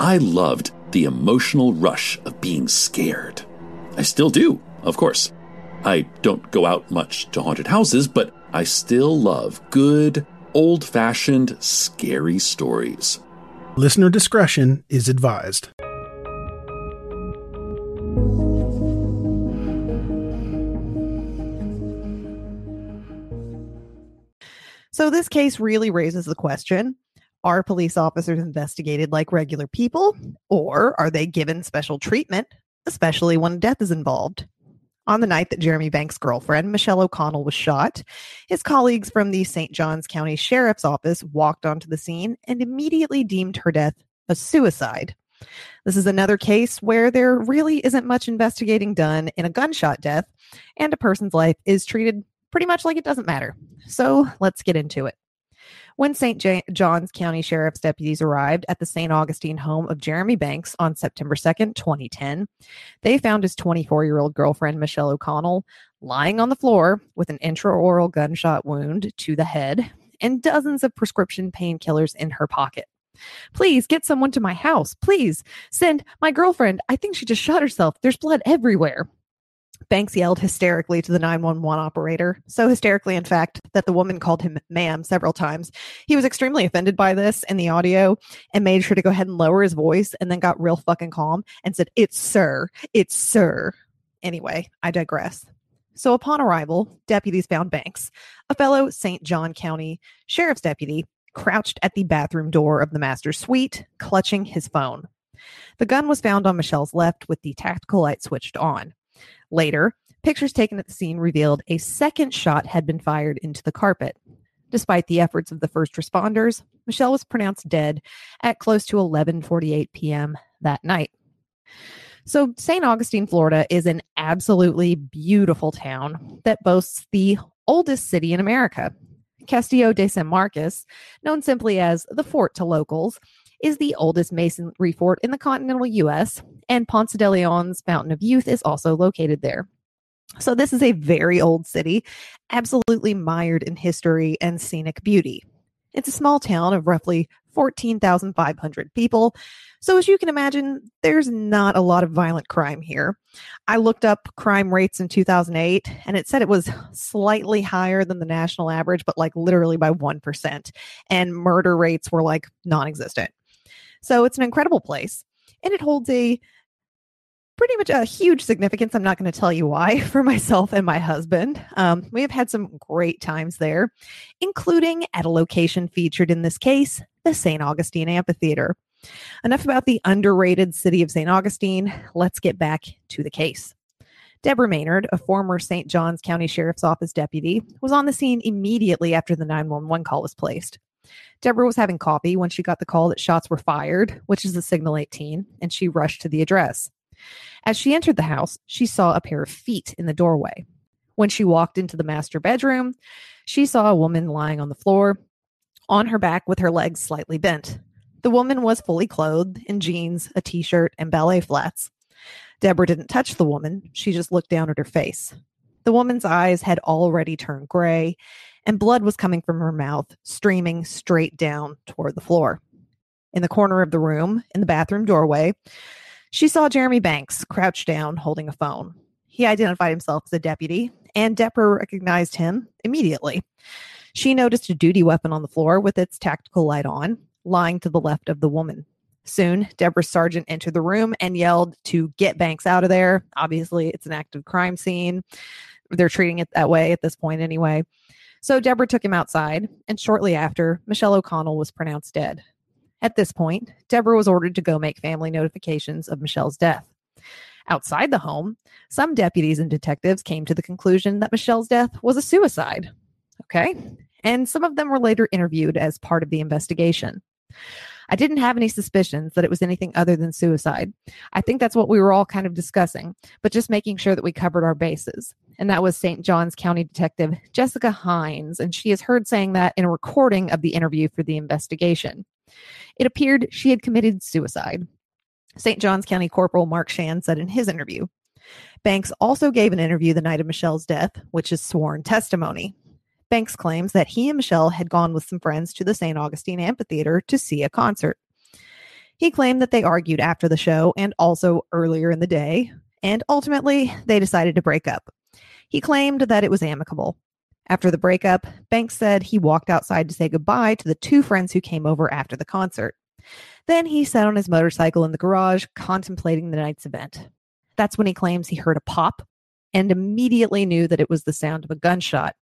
I loved the emotional rush of being scared. I still do, of course. I don't go out much to haunted houses, but I still love good, old fashioned, scary stories. Listener discretion is advised. So, this case really raises the question are police officers investigated like regular people, or are they given special treatment, especially when death is involved? On the night that Jeremy Banks' girlfriend, Michelle O'Connell, was shot, his colleagues from the St. Johns County Sheriff's Office walked onto the scene and immediately deemed her death a suicide. This is another case where there really isn't much investigating done in a gunshot death, and a person's life is treated pretty much like it doesn't matter. So let's get into it. When St. J- Johns County Sheriff's deputies arrived at the St. Augustine home of Jeremy Banks on September 2nd, 2010, they found his 24 year old girlfriend, Michelle O'Connell, lying on the floor with an intraoral gunshot wound to the head and dozens of prescription painkillers in her pocket. Please get someone to my house. Please send my girlfriend. I think she just shot herself. There's blood everywhere. Banks yelled hysterically to the 911 operator, so hysterically, in fact, that the woman called him ma'am several times. He was extremely offended by this in the audio and made sure to go ahead and lower his voice and then got real fucking calm and said, It's sir, it's sir. Anyway, I digress. So upon arrival, deputies found Banks, a fellow St. John County sheriff's deputy, crouched at the bathroom door of the master's suite, clutching his phone. The gun was found on Michelle's left with the tactical light switched on. Later, pictures taken at the scene revealed a second shot had been fired into the carpet. Despite the efforts of the first responders, Michelle was pronounced dead at close to 11:48 p.m. that night. So, St. Augustine, Florida is an absolutely beautiful town that boasts the oldest city in America. Castillo de San Marcos, known simply as the fort to locals, is the oldest masonry fort in the continental U.S., and Ponce de Leon's Fountain of Youth is also located there. So, this is a very old city, absolutely mired in history and scenic beauty. It's a small town of roughly 14,500 people. So, as you can imagine, there's not a lot of violent crime here. I looked up crime rates in 2008 and it said it was slightly higher than the national average, but like literally by 1%. And murder rates were like non existent. So, it's an incredible place and it holds a pretty much a huge significance. I'm not going to tell you why for myself and my husband. Um, we have had some great times there, including at a location featured in this case, the St. Augustine Amphitheater. Enough about the underrated city of St. Augustine. Let's get back to the case. Deborah Maynard, a former St. Johns County Sheriff's Office deputy, was on the scene immediately after the 911 call was placed. Deborah was having coffee when she got the call that shots were fired, which is the signal 18, and she rushed to the address. As she entered the house, she saw a pair of feet in the doorway. When she walked into the master bedroom, she saw a woman lying on the floor, on her back with her legs slightly bent. The woman was fully clothed in jeans, a t shirt, and ballet flats. Deborah didn't touch the woman, she just looked down at her face. The woman's eyes had already turned gray, and blood was coming from her mouth, streaming straight down toward the floor. In the corner of the room, in the bathroom doorway, she saw Jeremy Banks crouched down holding a phone. He identified himself as a deputy, and Deborah recognized him immediately. She noticed a duty weapon on the floor with its tactical light on, lying to the left of the woman. Soon, Deborah's sergeant entered the room and yelled to get Banks out of there. Obviously, it's an active crime scene. They're treating it that way at this point, anyway. So Deborah took him outside, and shortly after, Michelle O'Connell was pronounced dead. At this point, Deborah was ordered to go make family notifications of Michelle's death. Outside the home, some deputies and detectives came to the conclusion that Michelle's death was a suicide. Okay. And some of them were later interviewed as part of the investigation. I didn't have any suspicions that it was anything other than suicide. I think that's what we were all kind of discussing, but just making sure that we covered our bases. And that was St. Johns County Detective Jessica Hines, and she is heard saying that in a recording of the interview for the investigation. It appeared she had committed suicide. St. Johns County Corporal Mark Shan said in his interview. Banks also gave an interview the night of Michelle's death, which is sworn testimony. Banks claims that he and Michelle had gone with some friends to the St. Augustine Amphitheater to see a concert. He claimed that they argued after the show and also earlier in the day, and ultimately they decided to break up. He claimed that it was amicable. After the breakup, Banks said he walked outside to say goodbye to the two friends who came over after the concert. Then he sat on his motorcycle in the garage, contemplating the night's event. That's when he claims he heard a pop and immediately knew that it was the sound of a gunshot.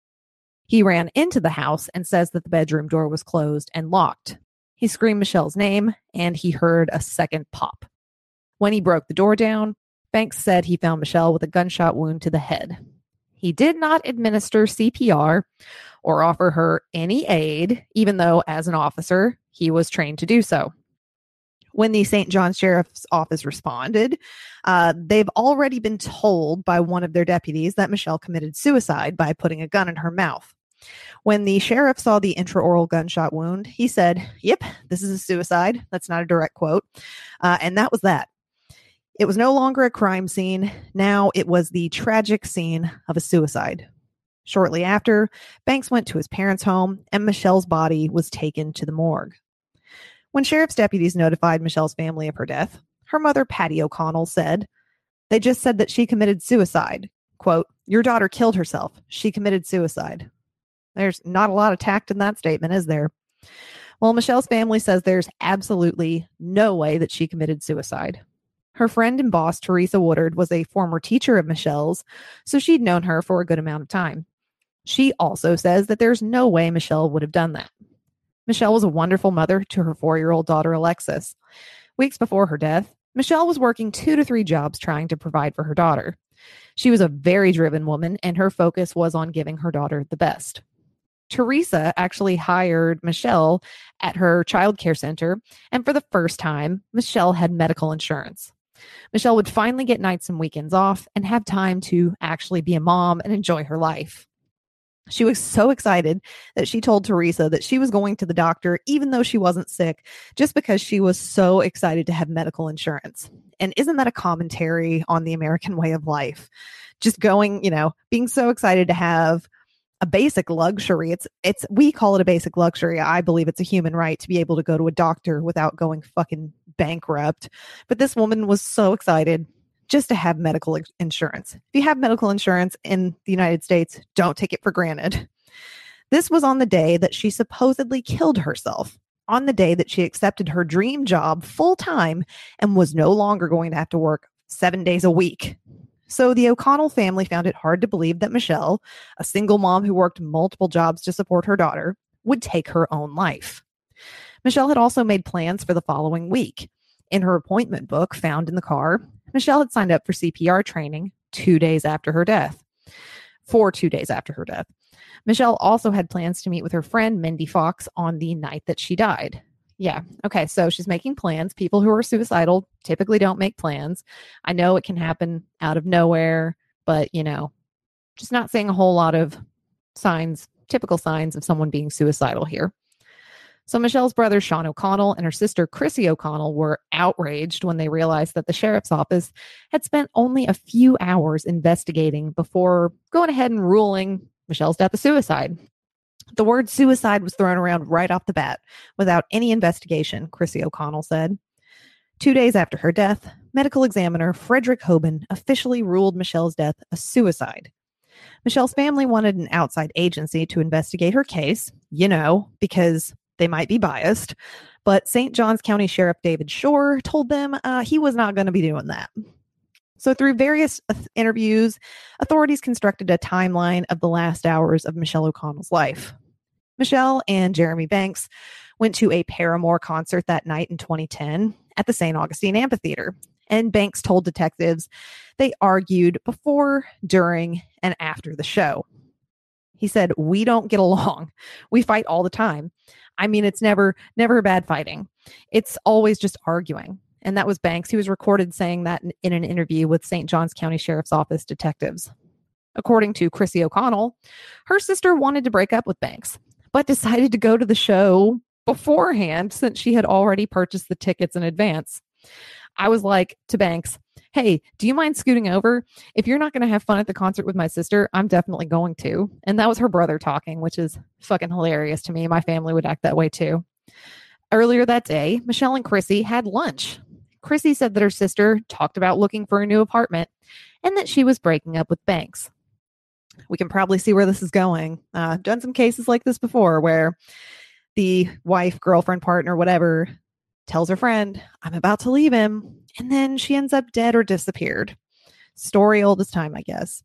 He ran into the house and says that the bedroom door was closed and locked. He screamed Michelle's name and he heard a second pop. When he broke the door down, Banks said he found Michelle with a gunshot wound to the head. He did not administer CPR or offer her any aid, even though, as an officer, he was trained to do so. When the St. John Sheriff's Office responded, uh, they've already been told by one of their deputies that Michelle committed suicide by putting a gun in her mouth. When the sheriff saw the intraoral gunshot wound, he said, Yep, this is a suicide. That's not a direct quote. Uh, and that was that. It was no longer a crime scene. Now it was the tragic scene of a suicide. Shortly after, Banks went to his parents' home and Michelle's body was taken to the morgue. When sheriff's deputies notified Michelle's family of her death, her mother, Patty O'Connell, said, They just said that she committed suicide. Quote, Your daughter killed herself. She committed suicide. There's not a lot of tact in that statement, is there? Well, Michelle's family says there's absolutely no way that she committed suicide. Her friend and boss, Teresa Woodard, was a former teacher of Michelle's, so she'd known her for a good amount of time. She also says that there's no way Michelle would have done that. Michelle was a wonderful mother to her four year old daughter, Alexis. Weeks before her death, Michelle was working two to three jobs trying to provide for her daughter. She was a very driven woman, and her focus was on giving her daughter the best. Teresa actually hired Michelle at her child care center, and for the first time, Michelle had medical insurance. Michelle would finally get nights and weekends off and have time to actually be a mom and enjoy her life. She was so excited that she told Teresa that she was going to the doctor even though she wasn't sick, just because she was so excited to have medical insurance. And isn't that a commentary on the American way of life? Just going, you know, being so excited to have a basic luxury. It's it's we call it a basic luxury. I believe it's a human right to be able to go to a doctor without going fucking bankrupt. But this woman was so excited just to have medical insurance. If you have medical insurance in the United States, don't take it for granted. This was on the day that she supposedly killed herself, on the day that she accepted her dream job full time and was no longer going to have to work seven days a week. So the O'Connell family found it hard to believe that Michelle, a single mom who worked multiple jobs to support her daughter, would take her own life. Michelle had also made plans for the following week. In her appointment book found in the car, Michelle had signed up for CPR training two days after her death, for two days after her death. Michelle also had plans to meet with her friend Mindy Fox on the night that she died. Yeah. Okay. So she's making plans. People who are suicidal typically don't make plans. I know it can happen out of nowhere, but you know, just not seeing a whole lot of signs, typical signs of someone being suicidal here. So Michelle's brother Sean O'Connell and her sister Chrissy O'Connell were outraged when they realized that the sheriff's office had spent only a few hours investigating before going ahead and ruling Michelle's death a suicide. The word suicide was thrown around right off the bat without any investigation, Chrissy O'Connell said. Two days after her death, medical examiner Frederick Hobin officially ruled Michelle's death a suicide. Michelle's family wanted an outside agency to investigate her case, you know, because they might be biased, but St. Johns County Sheriff David Shoar told them uh, he was not going to be doing that. So, through various interviews, authorities constructed a timeline of the last hours of Michelle O'Connell's life. Michelle and Jeremy Banks went to a Paramore concert that night in 2010 at the St. Augustine Amphitheater. And Banks told detectives they argued before, during, and after the show. He said, We don't get along. We fight all the time. I mean, it's never, never bad fighting. It's always just arguing. And that was Banks. He was recorded saying that in, an interview with St. Johns County Sheriff's Office detectives. According to Chrissy O'Connell, her sister wanted to break up with Banks, but decided to go to the show beforehand since she had already purchased the tickets in advance. I was like to Banks, Hey, do you mind scooting over? If you're not going to have fun at the concert with my sister, I'm definitely going to. And that was her brother talking, which is fucking hilarious to me. My family would act that way too. Earlier that day, Michelle and Chrissy had lunch. Chrissy said that her sister talked about looking for a new apartment and that she was breaking up with Banks. We can probably see where this is going. Uh, done some cases like this before where the wife, girlfriend, partner, whatever, tells her friend, I'm about to leave him. And then she ends up dead or disappeared. Story old as time, I guess.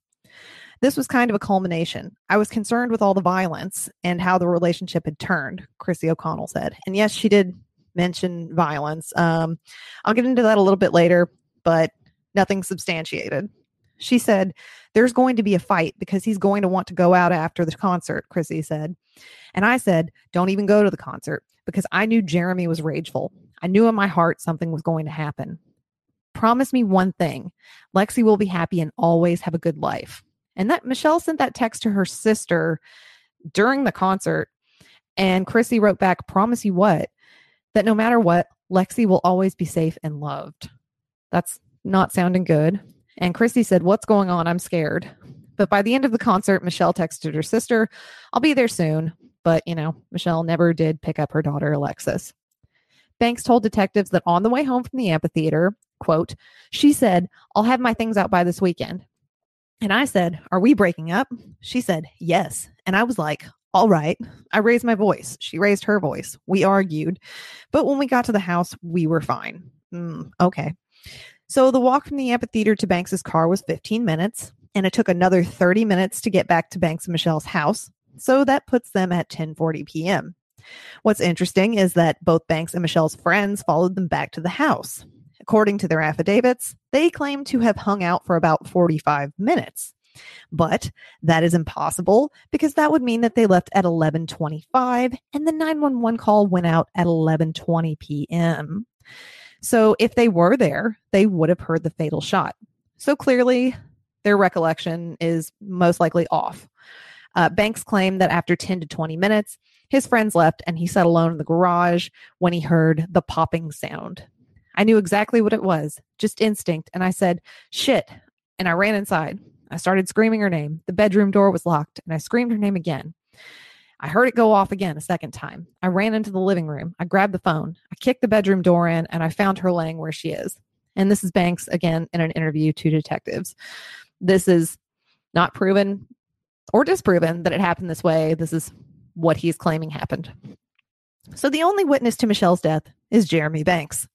This was kind of a culmination. I was concerned with all the violence and how the relationship had turned, Chrissy O'Connell said. And yes, she did mention violence. Um, I'll get into that a little bit later, but nothing substantiated. She said, There's going to be a fight because he's going to want to go out after the concert, Chrissy said. And I said, Don't even go to the concert because I knew Jeremy was rageful. I knew in my heart something was going to happen. Promise me one thing Lexi will be happy and always have a good life. And that Michelle sent that text to her sister during the concert. And Chrissy wrote back, Promise you what? That no matter what, Lexi will always be safe and loved. That's not sounding good. And Chrissy said, What's going on? I'm scared. But by the end of the concert, Michelle texted her sister, I'll be there soon. But, you know, Michelle never did pick up her daughter, Alexis. Banks told detectives that on the way home from the amphitheater, quote, she said, I'll have my things out by this weekend. And I said, Are we breaking up? She said, Yes. And I was like, All right. I raised my voice. She raised her voice. We argued. But when we got to the house, we were fine. Mm, okay. So the walk from the amphitheater to Banks's car was 15 minutes, and it took another 30 minutes to get back to Banks and Michelle's house. So that puts them at 10:40 p.m. What's interesting is that both Banks and Michelle's friends followed them back to the house. According to their affidavits, they claim to have hung out for about 45 minutes. But that is impossible because that would mean that they left at 11:25 and the 911 call went out at 11:20 p.m. So if they were there, they would have heard the fatal shot. So clearly, their recollection is most likely off. Uh, Banks claimed that after 10 to 20 minutes, his friends left and he sat alone in the garage when he heard the popping sound. I knew exactly what it was, just instinct, and I said, shit. And I ran inside. I started screaming her name. The bedroom door was locked, and I screamed her name again. I heard it go off again a second time. I ran into the living room. I grabbed the phone. I kicked the bedroom door in, and I found her laying where she is. And this is Banks again in an interview to detectives. This is not proven or disproven that it happened this way. This is what he's claiming happened. So the only witness to Michelle's death is Jeremy Banks.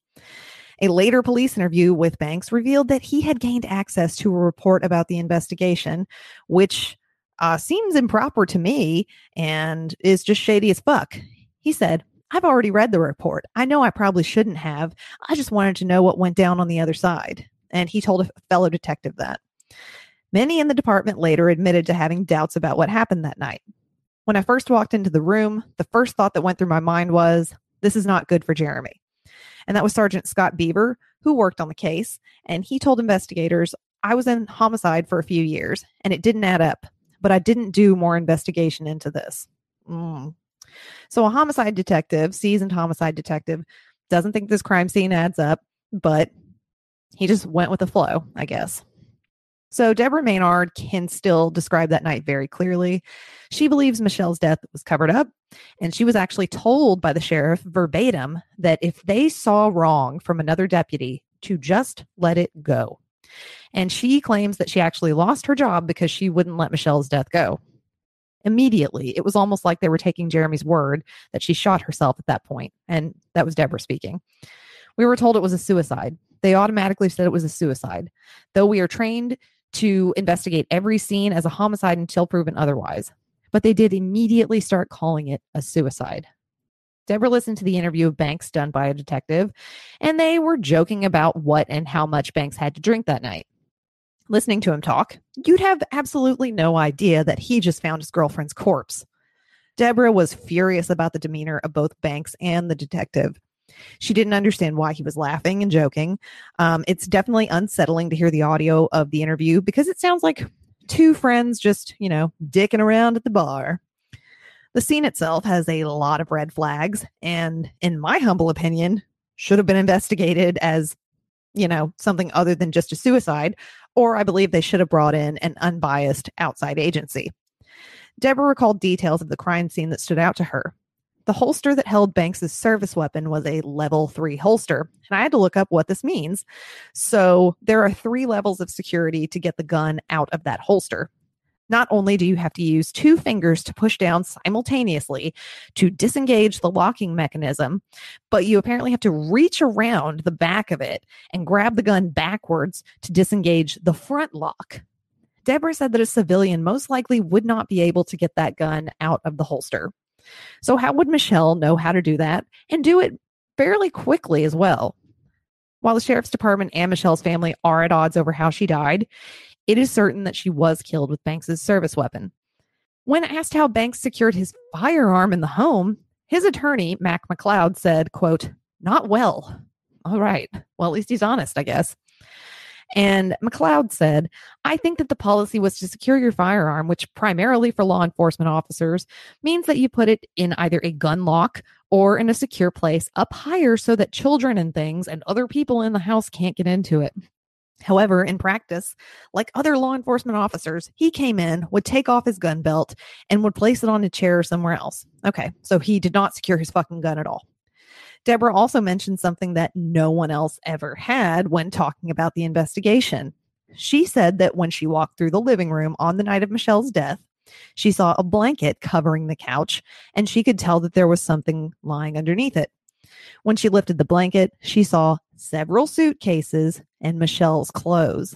A later police interview with Banks revealed that he had gained access to a report about the investigation, which uh, seems improper to me and is just shady as fuck. He said, I've already read the report. I know I probably shouldn't have. I just wanted to know what went down on the other side. And he told a fellow detective that. Many in the department later admitted to having doubts about what happened that night. When I first walked into the room, the first thought that went through my mind was, this is not good for Jeremy. And that was Sergeant Scott Beaver, who worked on the case. And he told investigators, I was in homicide for a few years and it didn't add up, but I didn't do more investigation into this. Mm. So a homicide detective, seasoned homicide detective, doesn't think this crime scene adds up, but he just went with the flow, I guess. So Deborah Maynard can still describe that night very clearly. She believes Michelle's death was covered up, and she was actually told by the sheriff verbatim that if they saw wrong from another deputy, to just let it go. And she claims that she actually lost her job because she wouldn't let Michelle's death go. Immediately, it was almost like they were taking Jeremy's word that she shot herself at that point, and that was Deborah speaking. We were told it was a suicide. They automatically said it was a suicide. Though we are trained to investigate every scene as a homicide until proven otherwise. But they did immediately start calling it a suicide. Deborah listened to the interview of Banks done by a detective, and they were joking about what and how much Banks had to drink that night. Listening to him talk, you'd have absolutely no idea that he just found his girlfriend's corpse. Deborah was furious about the demeanor of both Banks and the detective. She didn't understand why he was laughing and joking. Um, it's definitely unsettling to hear the audio of the interview because it sounds like two friends just, you know, dicking around at the bar. The scene itself has a lot of red flags, and in my humble opinion, should have been investigated as, you know, something other than just a suicide, or I believe they should have brought in an unbiased outside agency. Deborah recalled details of the crime scene that stood out to her The holster that held Banks's service weapon was a level three holster. And I had to look up what this means. So there are three levels of security to get the gun out of that holster. Not only do you have to use two fingers to push down simultaneously to disengage the locking mechanism, but you apparently have to reach around the back of it and grab the gun backwards to disengage the front lock. Deborah said that a civilian most likely would not be able to get that gun out of the holster. So, how would Michelle know how to do that and do it fairly quickly as well? While the sheriff's department and Michelle's family are at odds over how she died, it is certain that she was killed with Banks's service weapon. When asked how Banks secured his firearm in the home, his attorney, Mac McLeod, said, quote, not well. All right. Well, at least he's honest, I guess. And McLeod said, I think that the policy was to secure your firearm, which primarily for law enforcement officers means that you put it in either a gun lock or in a secure place up higher so that children and things and other people in the house can't get into it. However, in practice, like other law enforcement officers, he came in, would take off his gun belt, and would place it on a chair somewhere else. Okay, so he did not secure his fucking gun at all. Deborah also mentioned something that no one else ever had when talking about the investigation. She said that when she walked through the living room on the night of Michelle's death, she saw a blanket covering the couch and she could tell that there was something lying underneath it. When she lifted the blanket, she saw several suitcases and Michelle's clothes.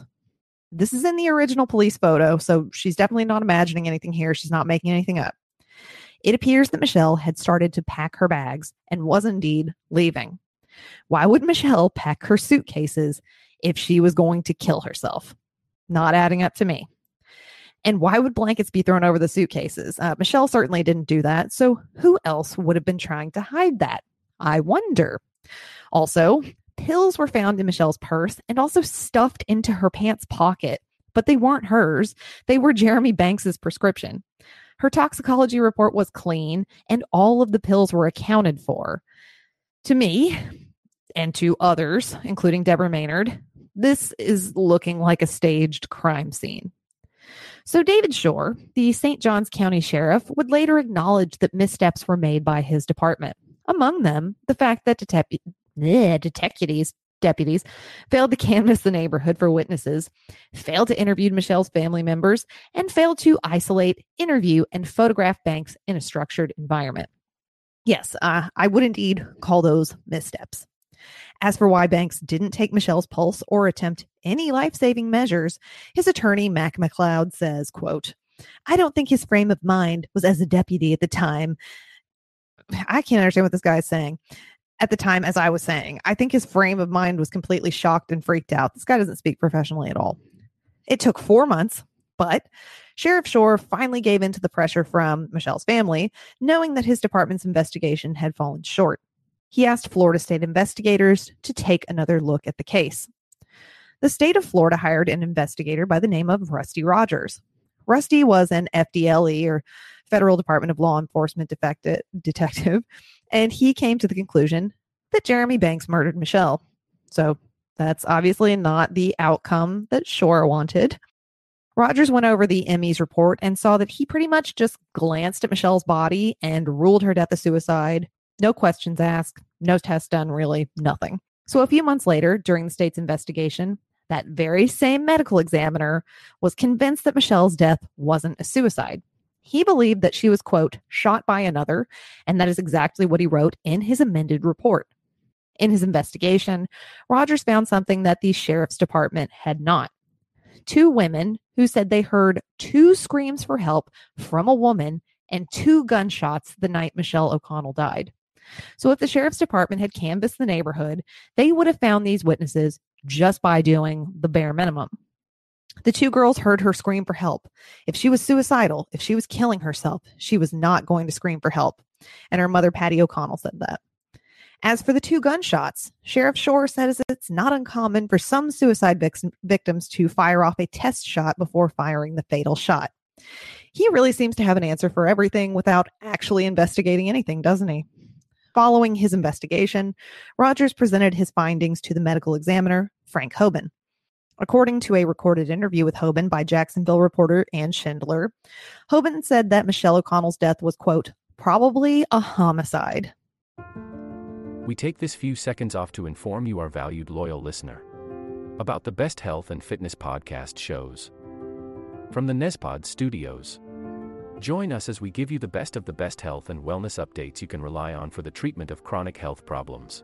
This is in the original police photo, so she's definitely not imagining anything here. She's not making anything up. It appears that Michelle had started to pack her bags and was indeed leaving. Why would Michelle pack her suitcases if she was going to kill herself? Not adding up to me. And why would blankets be thrown over the suitcases? Uh, Michelle certainly didn't do that. So who else would have been trying to hide that? I wonder. Also, pills were found in Michelle's purse and also stuffed into her pants pocket, but they weren't hers. They were Jeremy Banks's prescription. Her toxicology report was clean and all of the pills were accounted for. To me and to others, including Deborah Maynard, this is looking like a staged crime scene. So, David Shoar, the St. Johns County Sheriff, would later acknowledge that missteps were made by his department. Among them, the fact that bleh, detectives deputies failed to canvass the neighborhood for witnesses, failed to interview Michelle's family members, and failed to isolate, interview, and photograph Banks in a structured environment. Yes, uh, I would indeed call those missteps. As for why Banks didn't take Michelle's pulse or attempt any life-saving measures, his attorney Mac McLeod says, quote, I don't think his frame of mind was as a deputy at the time. I can't understand what this guy is saying at the time, as I was saying. I think his frame of mind was completely shocked and freaked out. This guy doesn't speak professionally at all. It took four months, but Sheriff Shoar finally gave in to the pressure from Michelle's family, knowing that his department's investigation had fallen short. He asked Florida state investigators to take another look at the case. The state of Florida hired an investigator by the name of Rusty Rodgers. Rusty was an FDLE or Federal Department of Law Enforcement defective, detective, and he came to the conclusion that Jeremy Banks murdered Michelle. So that's obviously not the outcome that Shoar wanted. Rodgers went over the ME's report and saw that he pretty much just glanced at Michelle's body and ruled her death a suicide. No questions asked, no tests done, really, nothing. So a few months later, during the state's investigation, that very same medical examiner was convinced that Michelle's death wasn't a suicide. He believed that she was, quote, shot by another, and that is exactly what he wrote in his amended report. In his investigation, Rodgers found something that the sheriff's department had not. Two women who said they heard two screams for help from a woman and two gunshots the night Michelle O'Connell died. So, if the sheriff's department had canvassed the neighborhood, they would have found these witnesses just by doing the bare minimum. The two girls heard her scream for help. If she was suicidal, if she was killing herself, she was not going to scream for help. And her mother, Patty O'Connell, said that. As for the two gunshots, Sheriff Shoar says it's not uncommon for some suicide vic- victims to fire off a test shot before firing the fatal shot. He really seems to have an answer for everything without actually investigating anything, doesn't he? Following his investigation, Rodgers presented his findings to the medical examiner, Frank Hobin. According to a recorded interview with Hobin by Jacksonville reporter Anne Schindler, Hobin said that Michelle O'Connell's death was, quote, Probably a homicide. We take this few seconds off to inform you, our valued loyal listener, about the best health and fitness podcast shows from the Nespod studios. Join us as we give you the best of the best health and wellness updates you can rely on for the treatment of chronic health problems.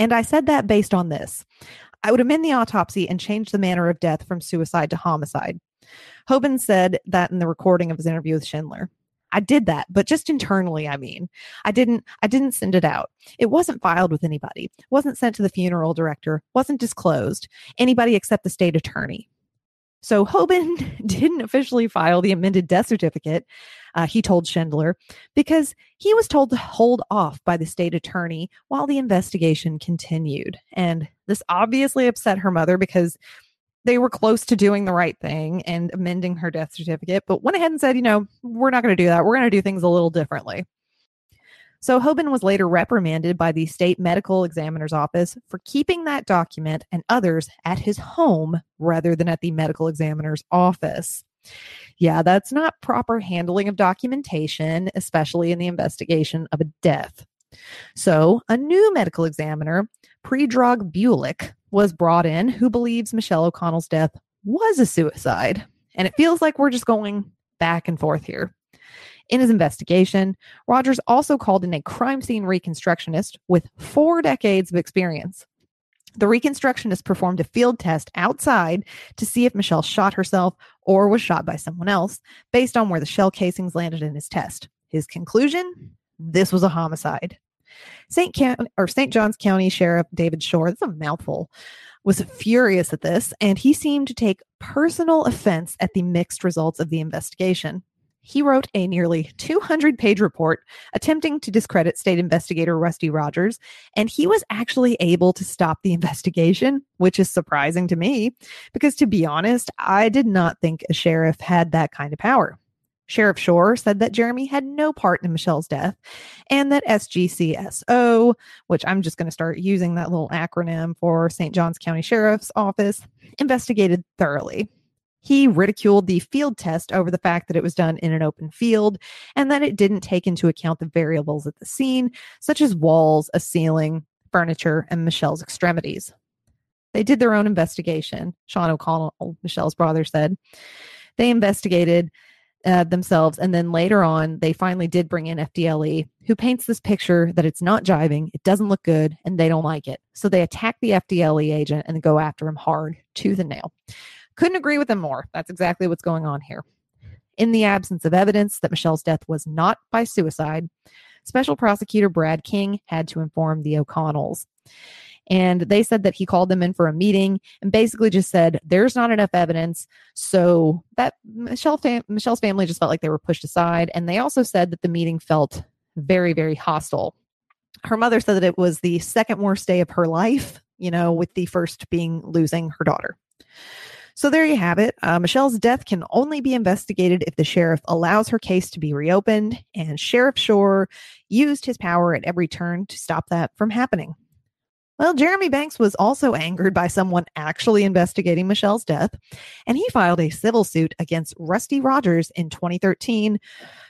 And I said that based on this. I would amend the autopsy and change the manner of death from suicide to homicide. Hobin said that in the recording of his interview with Schindler. I did that, but just internally, I mean. I didn't I didn't send it out. It wasn't filed with anybody. wasn't sent to the funeral director, wasn't disclosed. Anybody except the state attorney. So Hobin didn't officially file the amended death certificate, uh, he told Schindler, because he was told to hold off by the state attorney while the investigation continued. And this obviously upset her mother because they were close to doing the right thing and amending her death certificate, but went ahead and said, you know, we're not going to do that. We're going to do things a little differently. So Hobin was later reprimanded by the state medical examiner's office for keeping that document and others at his home rather than at the medical examiner's office. Yeah, that's not proper handling of documentation, especially in the investigation of a death. So, a new medical examiner, Predrag Bulic, was brought in who believes Michelle O'Connell's death was a suicide. And it feels like we're just going back and forth here. In his investigation, Rodgers also called in a crime scene reconstructionist with four decades of experience. The reconstructionist performed a field test outside to see if Michelle shot herself or was shot by someone else based on where the shell casings landed in his test. His conclusion this was a homicide. St. St. Johns County Sheriff David Shoar, that's a mouthful, was furious at this, and he seemed to take personal offense at the mixed results of the investigation he wrote a nearly 200 page report attempting to discredit state investigator Rusty Rodgers, and he was actually able to stop the investigation, which is surprising to me because, to be honest, I did not think a sheriff had that kind of power. Sheriff Shoar said that Jeremy had no part in Michelle's death and that SGCSO, which I'm just going to start using that little acronym for St. Johns County Sheriff's Office, investigated thoroughly. He ridiculed the field test over the fact that it was done in an open field and that it didn't take into account the variables at the scene, such as walls, a ceiling, furniture, and Michelle's extremities. They did their own investigation, Sean O'Connell, Michelle's brother, said. They investigated uh, themselves, and then later on, they finally did bring in FDLE, who paints this picture that it's not jiving, it doesn't look good, and they don't like it. So they attack the FDLE agent and go after him hard, tooth and nail. Couldn't agree with him more. That's exactly what's going on here. In the absence of evidence that Michelle's death was not by suicide, Special Prosecutor Brad King had to inform the O'Connells. And they said that he called them in for a meeting and basically just said, there's not enough evidence. So that Michelle fam- Michelle's family just felt like they were pushed aside. And they also said that the meeting felt very, very hostile. Her mother said that it was the second worst day of her life, you know, with the first being losing her daughter. So there you have it. Uh, Michelle's death can only be investigated if the sheriff allows her case to be reopened, and Sheriff Shoar used his power at every turn to stop that from happening. Well, Jeremy Banks was also angered by someone actually investigating Michelle's death, and he filed a civil suit against Rusty Rodgers in 2013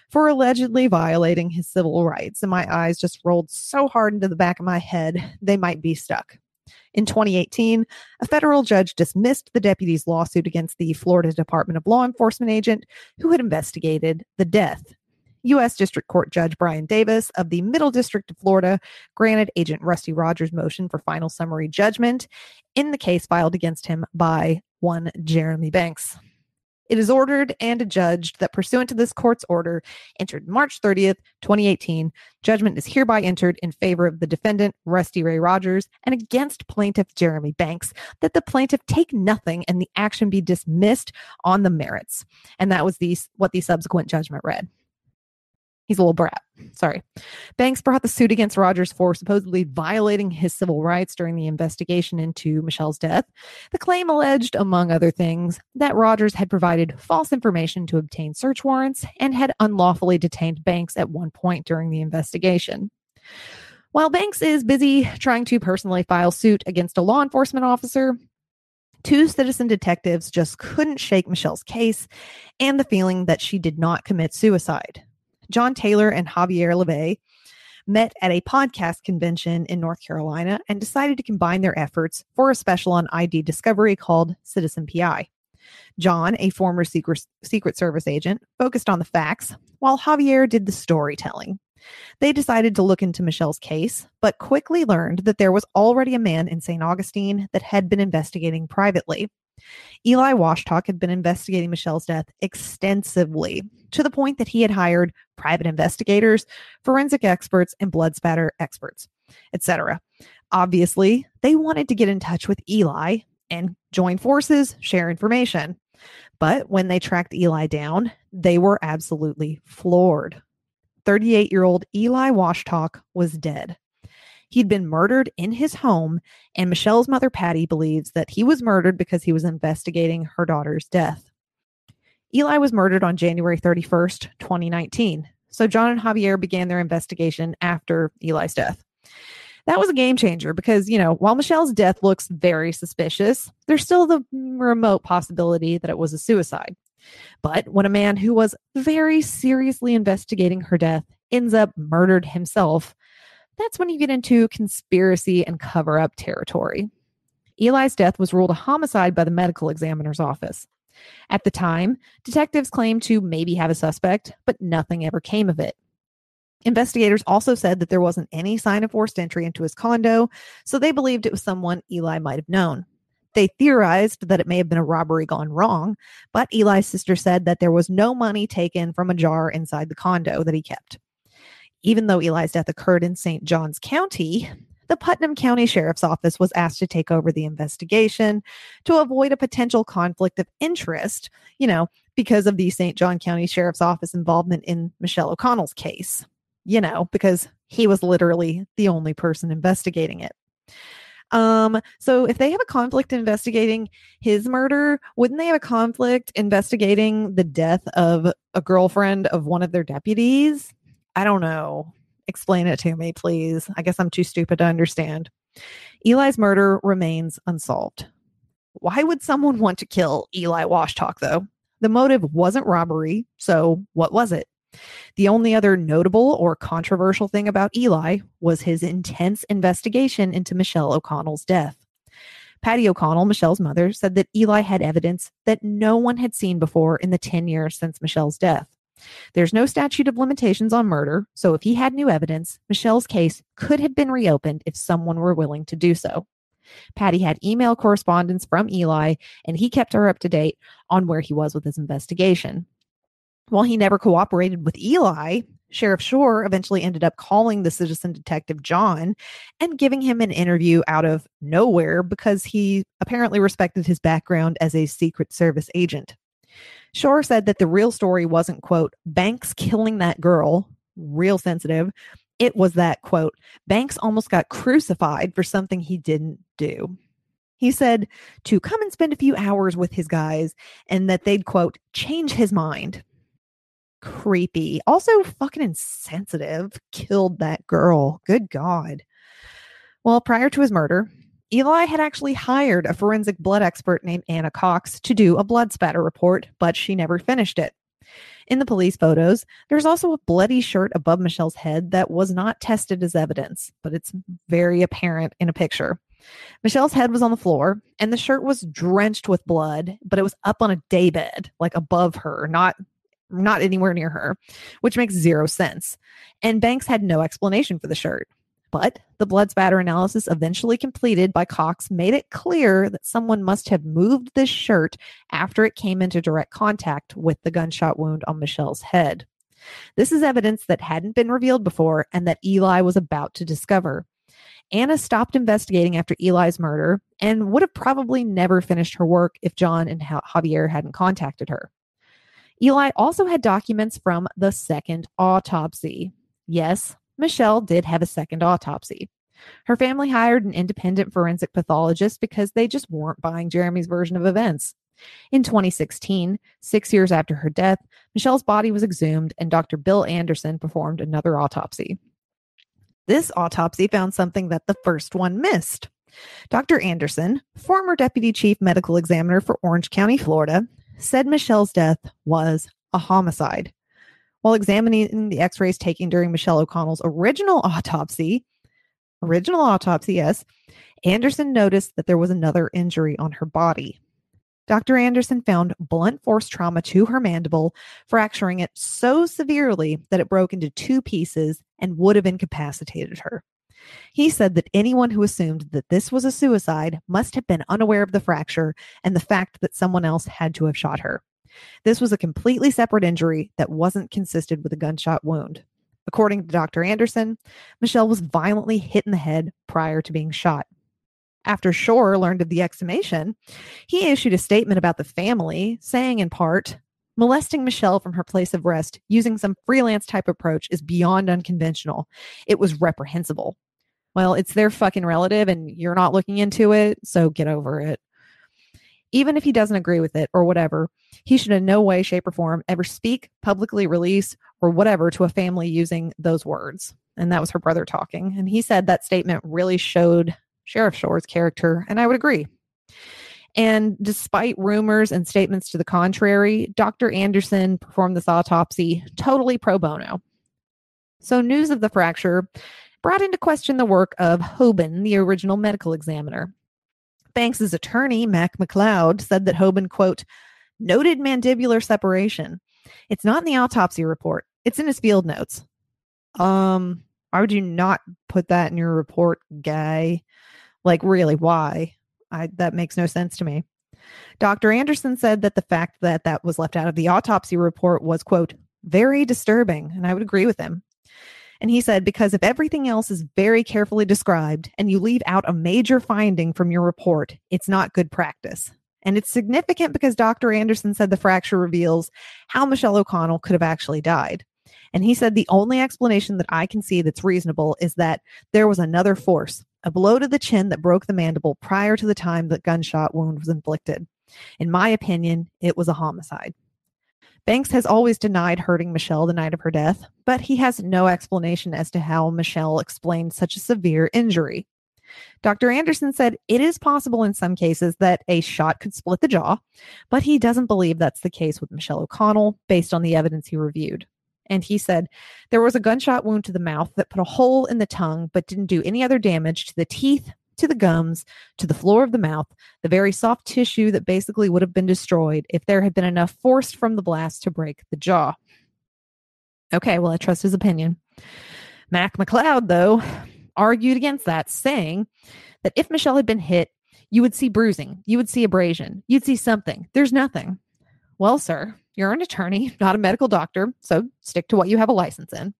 for allegedly violating his civil rights. And my eyes just rolled so hard into the back of my head, they might be stuck. In 2018, a federal judge dismissed the deputy's lawsuit against the Florida Department of Law Enforcement agent who had investigated the death. U.S. District Court Judge Brian Davis of the Middle District of Florida granted Agent Rusty Rodgers' motion for final summary judgment in the case filed against him by one Jeremy Banks. It is ordered and adjudged that pursuant to this court's order, entered March 30th, 2018, judgment is hereby entered in favor of the defendant, Rusty Ray Rodgers, and against plaintiff Jeremy Banks, that the plaintiff take nothing and the action be dismissed on the merits. And that was the, what the subsequent judgment read. He's a little brat. Sorry. Banks brought the suit against Rodgers for supposedly violating his civil rights during the investigation into Michelle's death. The claim alleged, among other things, that Rodgers had provided false information to obtain search warrants and had unlawfully detained Banks at one point during the investigation. While Banks is busy trying to personally file suit against a law enforcement officer, two citizen detectives just couldn't shake Michelle's case and the feeling that she did not commit suicide. John Taylor and Javier Leiva met at a podcast convention in North Carolina and decided to combine their efforts for a special on ID discovery called Citizen PI. John, a former Secret, Secret Service agent, focused on the facts, while Javier did the storytelling. They decided to look into Michelle's case, but quickly learned that there was already a man in St. Augustine that had been investigating privately. Eli Washtock had been investigating Michelle's death extensively to the point that he had hired private investigators, forensic experts, and blood spatter experts, etc. Obviously, they wanted to get in touch with Eli and join forces, share information. But when they tracked Eli down, they were absolutely floored. 38 year old Eli Washtock was dead. He'd been murdered in his home, and Michelle's mother, Patty, believes that he was murdered because he was investigating her daughter's death. Eli was murdered on January 31st, 2019. So John and Javier began their investigation after Eli's death. That was a game changer because, you know, while Michelle's death looks very suspicious, there's still the remote possibility that it was a suicide. But when a man who was very seriously investigating her death ends up murdered himself, that's when you get into conspiracy and cover up territory. Eli's death was ruled a homicide by the medical examiner's office. At the time, detectives claimed to maybe have a suspect, but nothing ever came of it. Investigators also said that there wasn't any sign of forced entry into his condo, so they believed it was someone Eli might have known. They theorized that it may have been a robbery gone wrong, but Eli's sister said that there was no money taken from a jar inside the condo that he kept. Even though Eli's death occurred in St. Johns County, the Putnam County Sheriff's Office was asked to take over the investigation to avoid a potential conflict of interest, you know, because of the St. John County Sheriff's Office involvement in Michelle O'Connell's case, you know, because he was literally the only person investigating it. Um, so if they have a conflict investigating his murder, wouldn't they have a conflict investigating the death of a girlfriend of one of their deputies? I don't know. Explain it to me, please. I guess I'm too stupid to understand. Eli's murder remains unsolved. Why would someone want to kill Eli Washtock, though? The motive wasn't robbery, so what was it? The only other notable or controversial thing about Eli was his intense investigation into Michelle O'Connell's death. Patty O'Connell, Michelle's mother, said that Eli had evidence that no one had seen before in the 10 years since Michelle's death. There's no statute of limitations on murder, so if he had new evidence, Michelle's case could have been reopened if someone were willing to do so. Patty had email correspondence from Eli, and he kept her up to date on where he was with his investigation. While he never cooperated with Eli, Sheriff Shoar eventually ended up calling the citizen detective John and giving him an interview out of nowhere because he apparently respected his background as a Secret Service agent. Shoar said that the real story wasn't, quote, Banks killing that girl, real sensitive. It was that, quote, Banks almost got crucified for something he didn't do. He said to come and spend a few hours with his guys and that they'd, quote, change his mind. Creepy. Also, fucking insensitive. Killed that girl. Good God. Well, prior to his murder, Eli had actually hired a forensic blood expert named Anna Cox to do a blood spatter report, but she never finished it. In the police photos, there's also a bloody shirt above Michelle's head that was not tested as evidence, but it's very apparent in a picture. Michelle's head was on the floor, and the shirt was drenched with blood, but it was up on a daybed, like above her, not not anywhere near her, which makes zero sense. And Banks had no explanation for the shirt. But the blood spatter analysis eventually completed by Cox made it clear that someone must have moved this shirt after it came into direct contact with the gunshot wound on Michelle's head. This is evidence that hadn't been revealed before and that Eli was about to discover. Anna stopped investigating after Eli's murder and would have probably never finished her work if John and Javier hadn't contacted her. Eli also had documents from the second autopsy. Yes, Michelle did have a second autopsy. Her family hired an independent forensic pathologist because they just weren't buying Jeremy's version of events. In 2016, six years after her death, Michelle's body was exhumed and Dr. Bill Anderson performed another autopsy. This autopsy found something that the first one missed. Dr. Anderson, former deputy chief medical examiner for Orange County, Florida, said Michelle's death was a homicide. While examining the x rays taken during Michelle O'Connell's original autopsy, original autopsy, yes, Anderson noticed that there was another injury on her body. Dr. Anderson found blunt force trauma to her mandible, fracturing it so severely that it broke into two pieces and would have incapacitated her. He said that anyone who assumed that this was a suicide must have been unaware of the fracture and the fact that someone else had to have shot her. This was a completely separate injury that wasn't consisted with a gunshot wound. According to Dr. Anderson, Michelle was violently hit in the head prior to being shot. After Shoar learned of the exhumation, he issued a statement about the family, saying in part, Molesting Michelle from her place of rest using some freelance type approach is beyond unconventional. It was reprehensible. Well, it's their fucking relative and you're not looking into it, so get over it even if he doesn't agree with it or whatever, he should in no way, shape, or form ever speak, publicly release, or whatever to a family using those words. And that was her brother talking. And he said that statement really showed Sheriff Shoar's character, and I would agree. And despite rumors and statements to the contrary, Dr. Anderson performed this autopsy totally pro bono. So, news of the fracture brought into question the work of Hobin, the original medical examiner. Banks's attorney, Mac McLeod, said that Hobin, quote, noted mandibular separation. It's not in the autopsy report. It's in his field notes. Um, why would you not put that in your report, guy? Like, really, why? I that makes no sense to me. Dr. Anderson said that the fact that that was left out of the autopsy report was, quote, very disturbing. And I would agree with him. And he said, because if everything else is very carefully described and you leave out a major finding from your report, it's not good practice. And it's significant because Dr. Anderson said the fracture reveals how Michelle O'Connell could have actually died. And he said the only explanation that I can see that's reasonable is that there was another force, a blow to the chin that broke the mandible prior to the time the gunshot wound was inflicted. In my opinion, it was a homicide. Banks has always denied hurting Michelle the night of her death, but he has no explanation as to how Michelle explained such a severe injury. Dr. Anderson said it is possible in some cases that a shot could split the jaw, but he doesn't believe that's the case with Michelle O'Connell based on the evidence he reviewed. And he said there was a gunshot wound to the mouth that put a hole in the tongue but didn't do any other damage to the teeth, to the gums, to the floor of the mouth, the very soft tissue that basically would have been destroyed if there had been enough force from the blast to break the jaw. Okay, well, I trust his opinion. Mac McLeod, though, argued against that, saying that if Michelle had been hit, you would see bruising, you would see abrasion, you'd see something. There's nothing. Well, sir, you're an attorney, not a medical doctor, so stick to what you have a license in.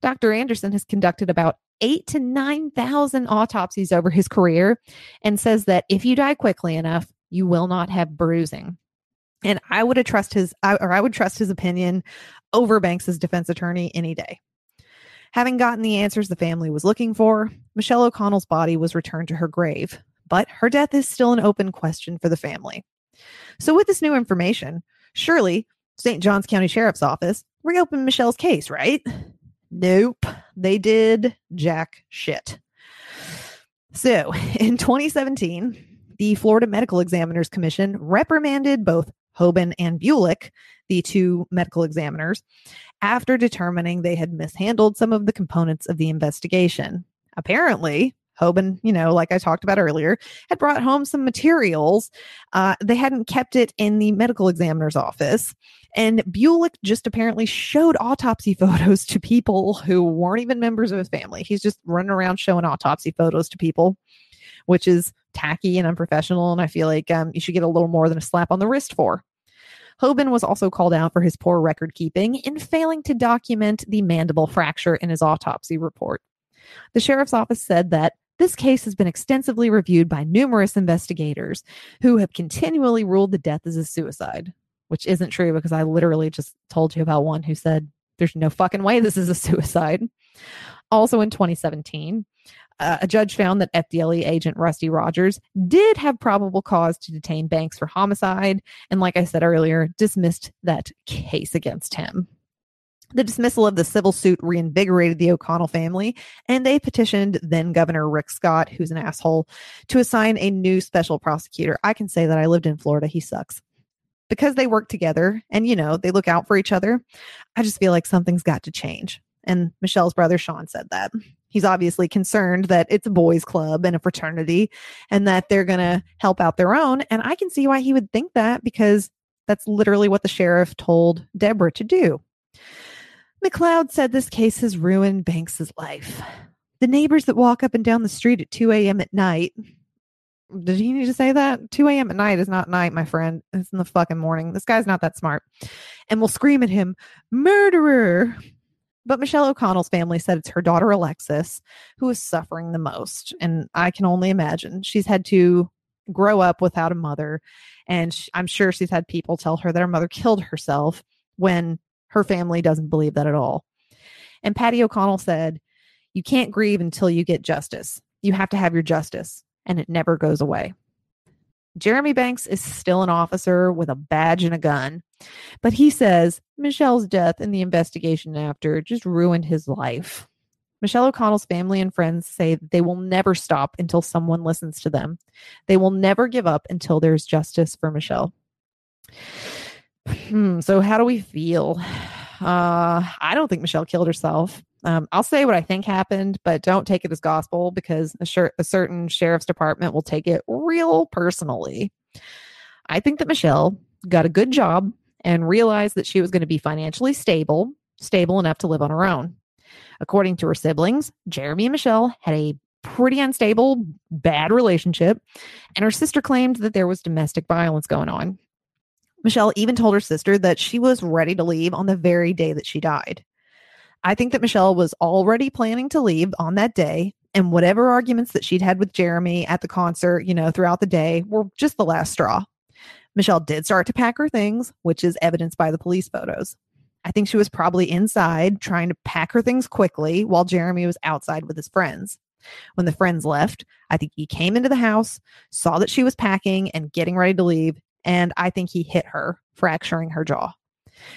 Dr. Anderson has conducted about eight to 9,000 autopsies over his career and says that if you die quickly enough, you will not have bruising. And I would trust his, or I would trust his opinion over Banks's defense attorney any day. Having gotten the answers the family was looking for, Michelle O'Connell's body was returned to her grave, but her death is still an open question for the family. So, with this new information, surely St. Johns County Sheriff's Office reopened Michelle's case, right? Nope, they did jack shit. So in 2017, the Florida Medical Examiners Commission reprimanded both Hobin and Bulic, the two medical examiners, after determining they had mishandled some of the components of the investigation. Apparently, Hobin, you know, like I talked about earlier, had brought home some materials. Uh, they hadn't kept it in the medical examiner's office. And Bulic just apparently showed autopsy photos to people who weren't even members of his family. He's just running around showing autopsy photos to people, which is tacky and unprofessional. And I feel like um, you should get a little more than a slap on the wrist for. Hobin was also called out for his poor record keeping in failing to document the mandible fracture in his autopsy report. The sheriff's office said that this case has been extensively reviewed by numerous investigators who have continually ruled the death as a suicide, which isn't true because I literally just told you about one who said there's no fucking way this is a suicide. Also in 2017, uh, a judge found that FDLE agent Rusty Rodgers did have probable cause to detain Banks for homicide, and like I said earlier, dismissed that case against him. The dismissal of the civil suit reinvigorated the O'Connell family, and they petitioned then Governor Rick Scott, who's an asshole, to assign a new special prosecutor. I can say that I lived in Florida. He sucks. Because they work together and, you know, they look out for each other, I just feel like something's got to change. And Michelle's brother Sean said that. He's obviously concerned that it's a boys' club and a fraternity and that they're going to help out their own. And I can see why he would think that because that's literally what the sheriff told Deborah to do. McLeod said this case has ruined Banks's life. The neighbors that walk up and down the street at 2 a.m. at night. Did he need to say that? 2 a.m. at night is not night, my friend. It's in the fucking morning. This guy's not that smart. And will scream at him, murderer. But Michelle O'Connell's family said it's her daughter Alexis who is suffering the most. And I can only imagine she's had to grow up without a mother. And sh- I'm sure she's had people tell her that her mother killed herself when her family doesn't believe that at all. And Patty O'Connell said, You can't grieve until you get justice. You have to have your justice, and it never goes away. Jeremy Banks is still an officer with a badge and a gun, but he says Michelle's death and the investigation after just ruined his life. Michelle O'Connell's family and friends say they will never stop until someone listens to them. They will never give up until there's justice for Michelle. Hmm, so how do we feel? Uh, I don't think Michelle killed herself. Um, I'll say what I think happened, but don't take it as gospel because a, a certain sheriff's department will take it real personally. I think that Michelle got a good job and realized that she was going to be financially stable, stable enough to live on her own. According to her siblings, Jeremy and Michelle had a pretty unstable, bad relationship, and her sister claimed that there was domestic violence going on. Michelle even told her sister that she was ready to leave on the very day that she died. I think that Michelle was already planning to leave on that day, and whatever arguments that she'd had with Jeremy at the concert, you know, throughout the day were just the last straw. Michelle did start to pack her things, which is evidenced by the police photos. I think she was probably inside trying to pack her things quickly while Jeremy was outside with his friends. When the friends left, I think he came into the house, saw that she was packing and getting ready to leave, and I think he hit her, fracturing her jaw.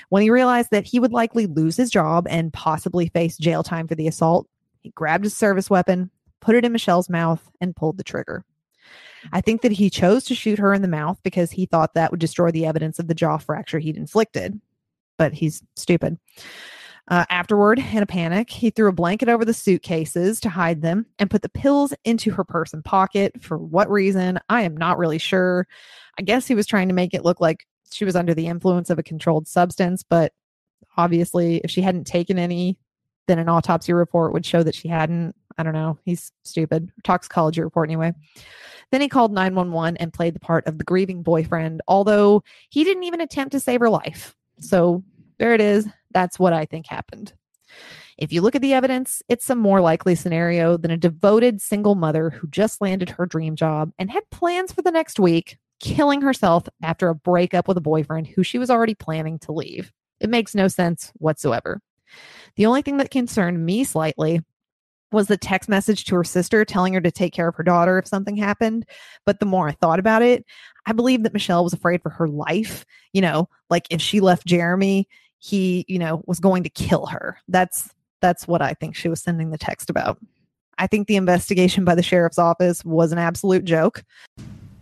When he realized that he would likely lose his job and possibly face jail time for the assault, he grabbed his service weapon, put it in Michelle's mouth, and pulled the trigger. I think that he chose to shoot her in the mouth because he thought that would destroy the evidence of the jaw fracture he'd inflicted. But he's stupid. Uh, afterward, in a panic, he threw a blanket over the suitcases to hide them and put the pills into her purse and pocket. For what reason? I am not really sure. I guess he was trying to make it look like she was under the influence of a controlled substance, but obviously, if she hadn't taken any, then an autopsy report would show that she hadn't. I don't know. He's stupid. Toxicology report, anyway. Then he called 911 and played the part of the grieving boyfriend, although he didn't even attempt to save her life. So there it is. That's what I think happened. If you look at the evidence, it's a more likely scenario than a devoted single mother who just landed her dream job and had plans for the next week killing herself after a breakup with a boyfriend who she was already planning to leave. It makes no sense whatsoever. The only thing that concerned me slightly was the text message to her sister telling her to take care of her daughter if something happened. But the more I thought about it, I believe that Michelle was afraid for her life. You know, like if she left Jeremy, he, you know, was going to kill her. That's that's what I think she was sending the text about. I think the investigation by the sheriff's office was an absolute joke.